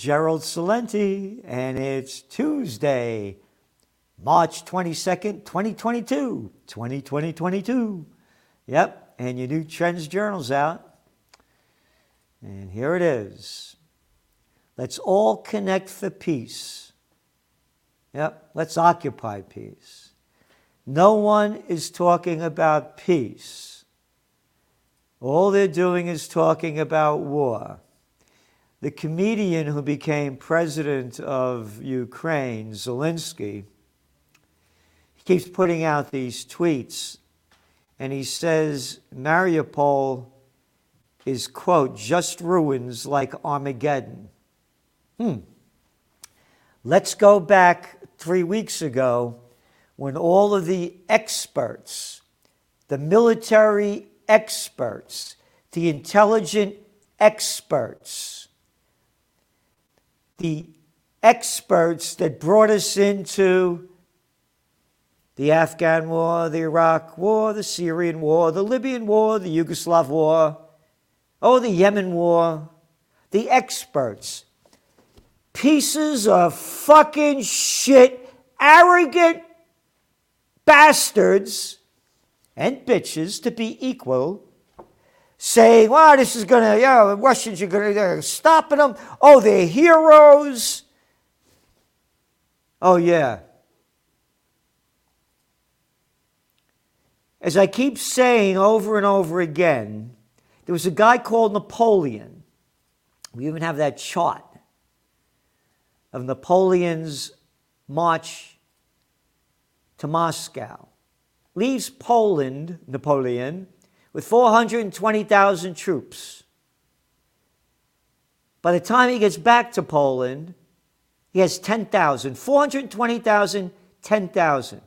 Gerald Celente, and it's Tuesday, March 22nd, 2022. 2022. Yep, and your new Trends Journal's out. And here it is. Let's all connect for peace. Yep, let's occupy peace. No one is talking about peace. All they're doing is talking about war. The comedian who became president of Ukraine, Zelensky, he keeps putting out these tweets and he says Mariupol is, quote, just ruins like Armageddon. Hmm. Let's go back three weeks ago when all of the experts, the military experts, the intelligent experts, the experts that brought us into the Afghan war, the Iraq war, the Syrian war, the Libyan war, the Yugoslav war, oh, the Yemen war, the experts. Pieces of fucking shit, arrogant bastards and bitches to be equal saying, well, this is going to, you know, the Russians are going to, they're stopping them. Oh, they're heroes. Oh, yeah. As I keep saying over and over again, there was a guy called Napoleon. We even have that chart of Napoleon's march to Moscow. Leaves Poland, Napoleon, with 420,000 troops. By the time he gets back to Poland, he has 10,000, 420,000, 10,000.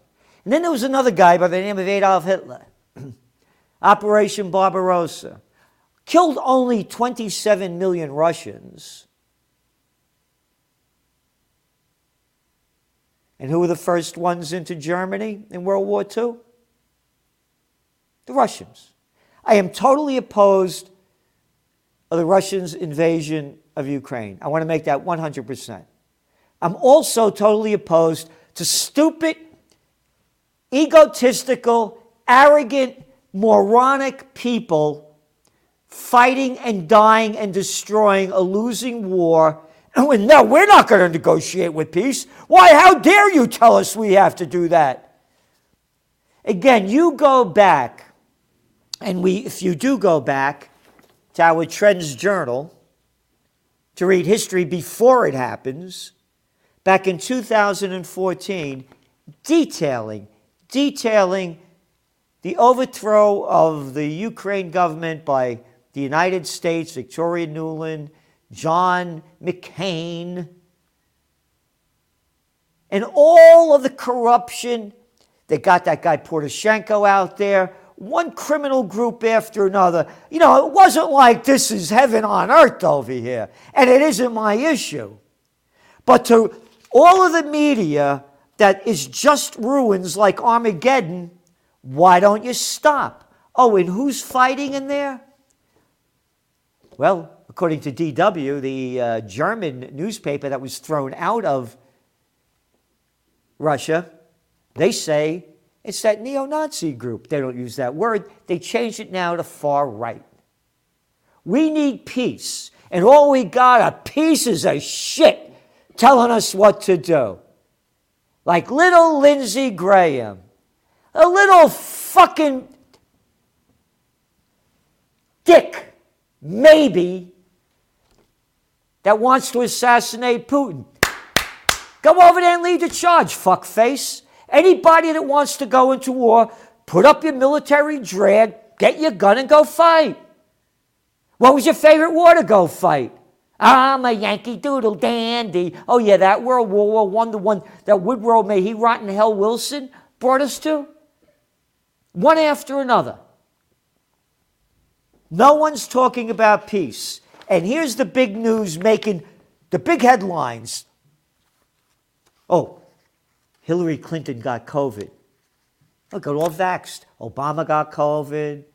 And then there was another guy by the name of Adolf Hitler, Operation Barbarossa. Killed only 27 million Russians. And who were the first ones into Germany in World War II? The Russians. I am totally opposed of the Russians' invasion of Ukraine. I want to make that 100%. I'm also totally opposed to stupid, egotistical, arrogant, moronic people fighting and dying and destroying a losing war. And no, we're not going to negotiate with peace. Why, how dare you tell us we have to do that? Again, you go back and we, if you do go back to our Trends Journal to read history before it happens, back in 2014, detailing, detailing the overthrow of the Ukraine government by the United States, Victoria Nuland, John McCain, and all of the corruption. They got that guy Poroshenko out there one criminal group after another. You know, it wasn't like this is heaven on earth over here, and it isn't my issue. But to all of the media that is just ruins like Armageddon, why don't you stop? Oh, and who's fighting in there? Well, according to DW, the uh, German newspaper that was thrown out of Russia, they say it's that neo Nazi group. They don't use that word, they changed it now to far right. We need peace, and all we got are pieces of shit telling us what to do. Like little Lindsey Graham, a little fucking dick, maybe, that wants to assassinate Putin. Go over there and lead the charge, fuckface. Anybody that wants to go into war, put up your military drag, get your gun, and go fight. What was your favorite war to go fight? I'm a Yankee Doodle dandy. Oh, yeah, that World War One, the one that Woodrow, may he rot in hell, Wilson brought us to. One after another. No one's talking about peace. And here's the big news making the big headlines. Oh, Hillary Clinton got COVID. Look, they're all vaxxed. Obama got COVID.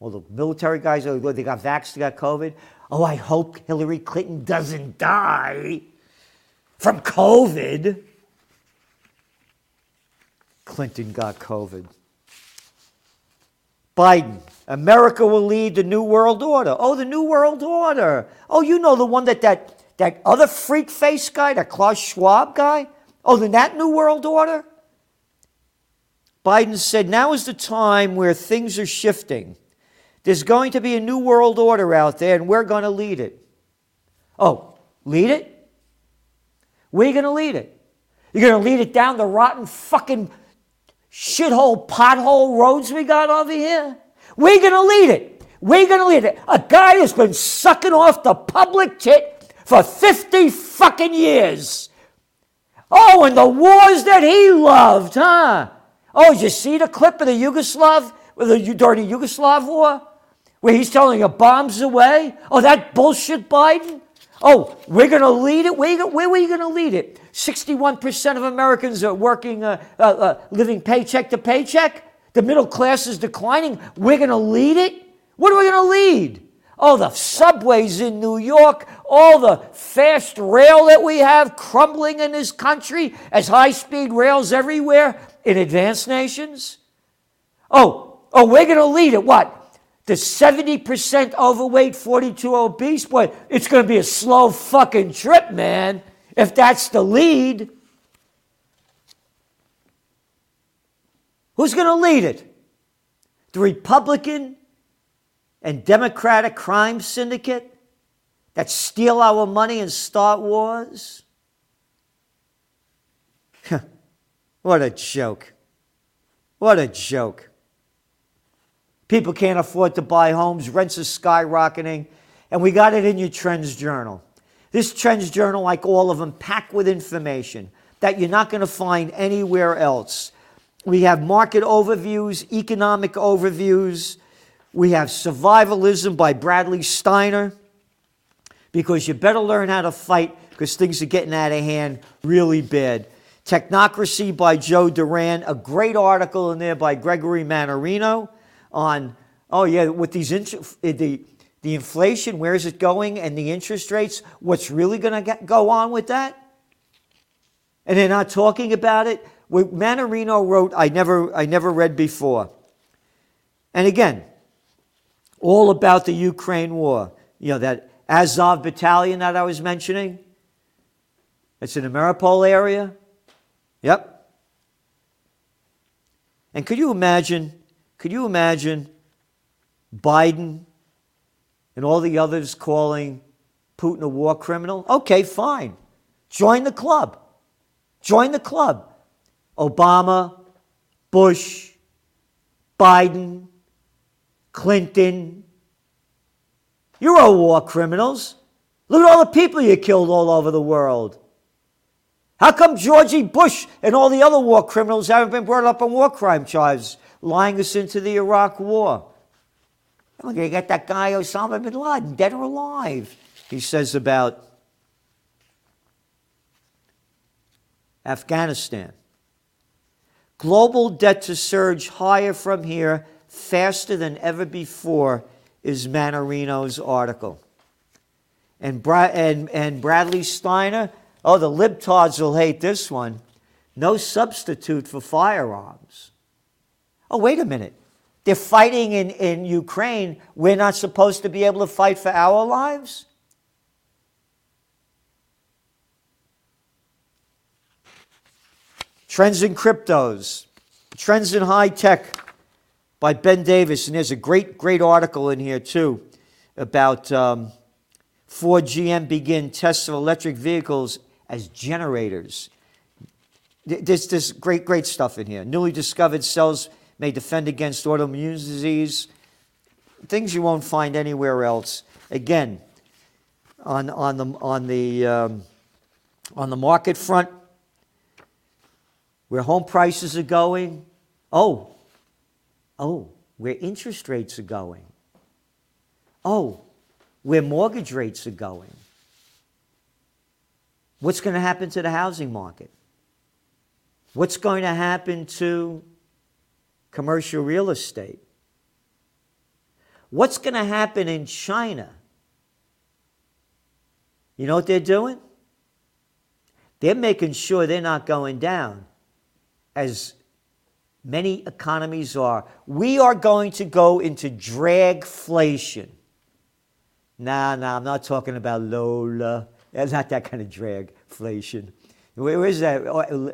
All the military guys, oh, they got vaxxed, they got COVID. Oh, I hope Hillary Clinton doesn't die from COVID. Clinton got COVID. Biden, America will lead the New World Order. Oh, the New World Order. Oh, you know the one that that, that other freak face guy, that Klaus Schwab guy? Oh, then that New World Order? Biden said, now is the time where things are shifting. There's going to be a new world order out there, and we're going to lead it. Oh, lead it? You going to lead it? You're going to lead it down the rotten fucking shithole pothole roads we got over here? We're going to lead it. We're going to lead it. A guy has been sucking off the public tit for 50 fucking years. Oh, and the wars that he loved, huh? Oh, you see the clip of the Yugoslav, the, the Yugoslav war? Where he's telling you bombs away? Oh, that bullshit Biden? Oh, we're going to lead it? Where, where were you going to lead it? 61% of Americans are working, uh, uh, uh, living paycheck to paycheck? The middle class is declining. We're going to lead it? What are we going to lead? Oh, the subways in New York, all the fast rail that we have crumbling in this country as high speed rails everywhere in advanced nations? Oh, oh, we're going to lead it. What? The 70% overweight, 42 obese? Boy, it's going to be a slow fucking trip, man, if that's the lead. Who's going to lead it? The Republican and Democratic crime syndicate that steal our money and start wars? What a joke. What a joke. People can't afford to buy homes, rents are skyrocketing, and we got it in your Trends Journal. This Trends Journal, like all of them, packed with information that you're not going to find anywhere else. We have market overviews, economic overviews. We have Survivalism by Bradley Steiner, because you better learn how to fight because things are getting out of hand really bad. Technocracy by Joe Duran, a great article in there by Gregory Mannarino on, oh yeah, with these, the, the inflation, where is it going, and the interest rates, what's really going to go on with that? And they're not talking about it. What Mannarino wrote, I never, I never read before. And again, all about the Ukraine war. You know, that Azov battalion that I was mentioning. It's in the Mariupol area. Yep. And could you imagine, could you imagine Biden and all the others calling Putin a war criminal? Okay, fine. Join the club. Join the club. Obama, Bush, Biden, Clinton. You're all war criminals. Look at all the people you killed all over the world. How come Georgie Bush and all the other war criminals haven't been brought up on war crime charges, lying us into the Iraq war? Look, you got that guy Osama bin Laden, dead or alive, he says about Afghanistan. Global debt to surge higher from here faster than ever before is Mannarino's article. And, Bra- and, and Bradley Steiner Oh, the libtards will hate this one. No substitute for firearms. Oh, wait a minute. They're fighting in, in Ukraine. We're not supposed to be able to fight for our lives? Trends in Cryptos, Trends in High Tech by Ben Davis. And there's a great, great article in here, too, about um, Ford GM begin tests of electric vehicles as generators. There's, there's great, great stuff in here. Newly discovered cells may defend against autoimmune disease, things you won't find anywhere else. Again, on, on, the, on, the, um, on the market front, where home prices are going, oh, oh, where interest rates are going, oh, where mortgage rates are going. What's going to happen to the housing market? What's going to happen to commercial real estate? What's going to happen in China You know what they're doing? They're making sure they're not going down as many economies are. We are going to go into dragflation. Nah, nah, I'm not talking about Lola. That's not that kind of dragflation. Where is that? Oh, uh,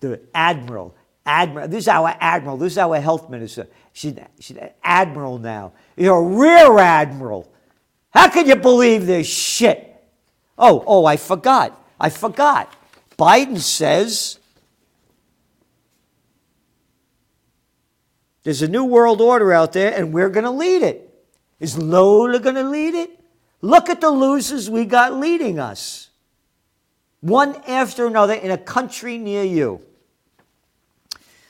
the admiral. Admiral. This is our admiral. This is our health minister. She's, she's an admiral now. You're a rear admiral. How can you believe this shit? Oh, oh, I forgot. I forgot. Biden says there's a new world order out there and we're going to lead it. Is Lola going to lead it? Look at the losers we got leading us. One after another in a country near you.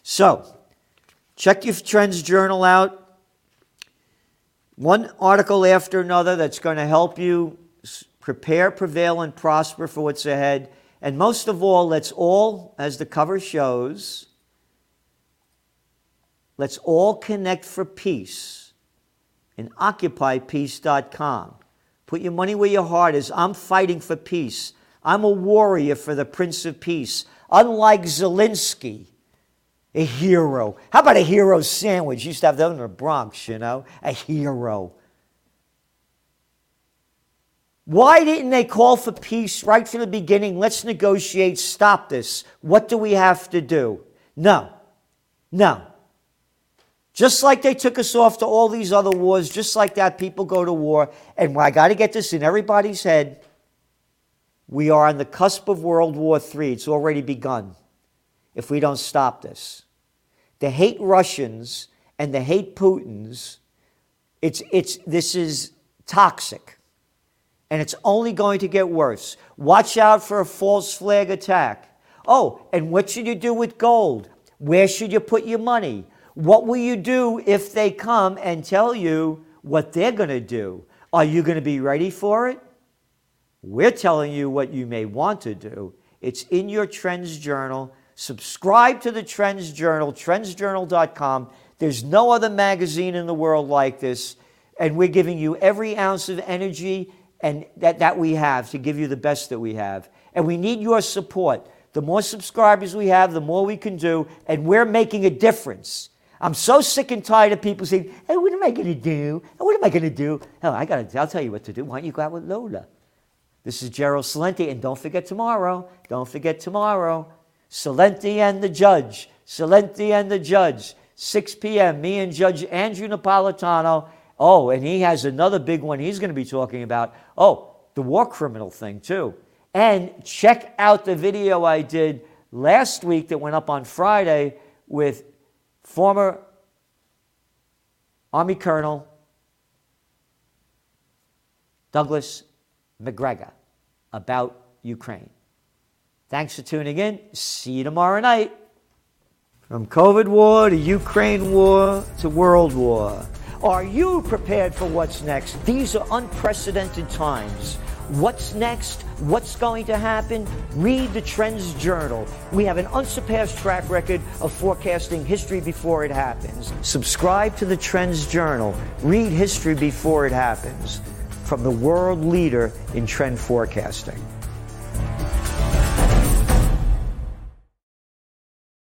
So, check your Trends Journal out. One article after another that's going to help you prepare, prevail, and prosper for what's ahead. And most of all, let's all, as the cover shows, let's all connect for peace in occupypeace.com. Put your money where your heart is. I'm fighting for peace. I'm a warrior for the Prince of Peace. Unlike Zelensky, a hero. How about a hero sandwich? You used to have that in the Bronx, you know? A hero. Why didn't they call for peace right from the beginning? Let's negotiate, stop this. What do we have to do? No. No. Just like they took us off to all these other wars, just like that, people go to war. And I got to get this in everybody's head. We are on the cusp of World War III. It's already begun if we don't stop this. The hate Russians and the hate Putins, it's, it's, this is toxic. And it's only going to get worse. Watch out for a false flag attack. Oh, and what should you do with gold? Where should you put your money? What will you do if they come and tell you what they're going to do? Are you going to be ready for it? We're telling you what you may want to do. It's in your Trends Journal. Subscribe to the Trends Journal, trendsjournal.com. There's no other magazine in the world like this. And we're giving you every ounce of energy and that, that we have to give you the best that we have. And we need your support. The more subscribers we have, the more we can do. And we're making a difference. I'm so sick and tired of people saying, hey, what am I going to do? What am I going to do? Hell, I got to, I'll tell you what to do. Why don't you go out with Lola? This is Gerald Celente, and don't forget tomorrow. Don't forget tomorrow. Celente and the judge. Celente and the judge. 6 p.m. Me and Judge Andrew Napolitano. Oh, and he has another big one he's going to be talking about. Oh, the war criminal thing, too. And check out the video I did last week that went up on Friday with former Army Colonel Douglas Macgregor about Ukraine. Thanks for tuning in. See you tomorrow night. From COVID war to Ukraine war to world war. Are you prepared for what's next? These are unprecedented times. What's next? What's going to happen? Read the Trends Journal. We have an unsurpassed track record of forecasting history before it happens. Subscribe to the Trends Journal. Read history before it happens from the world leader in trend forecasting.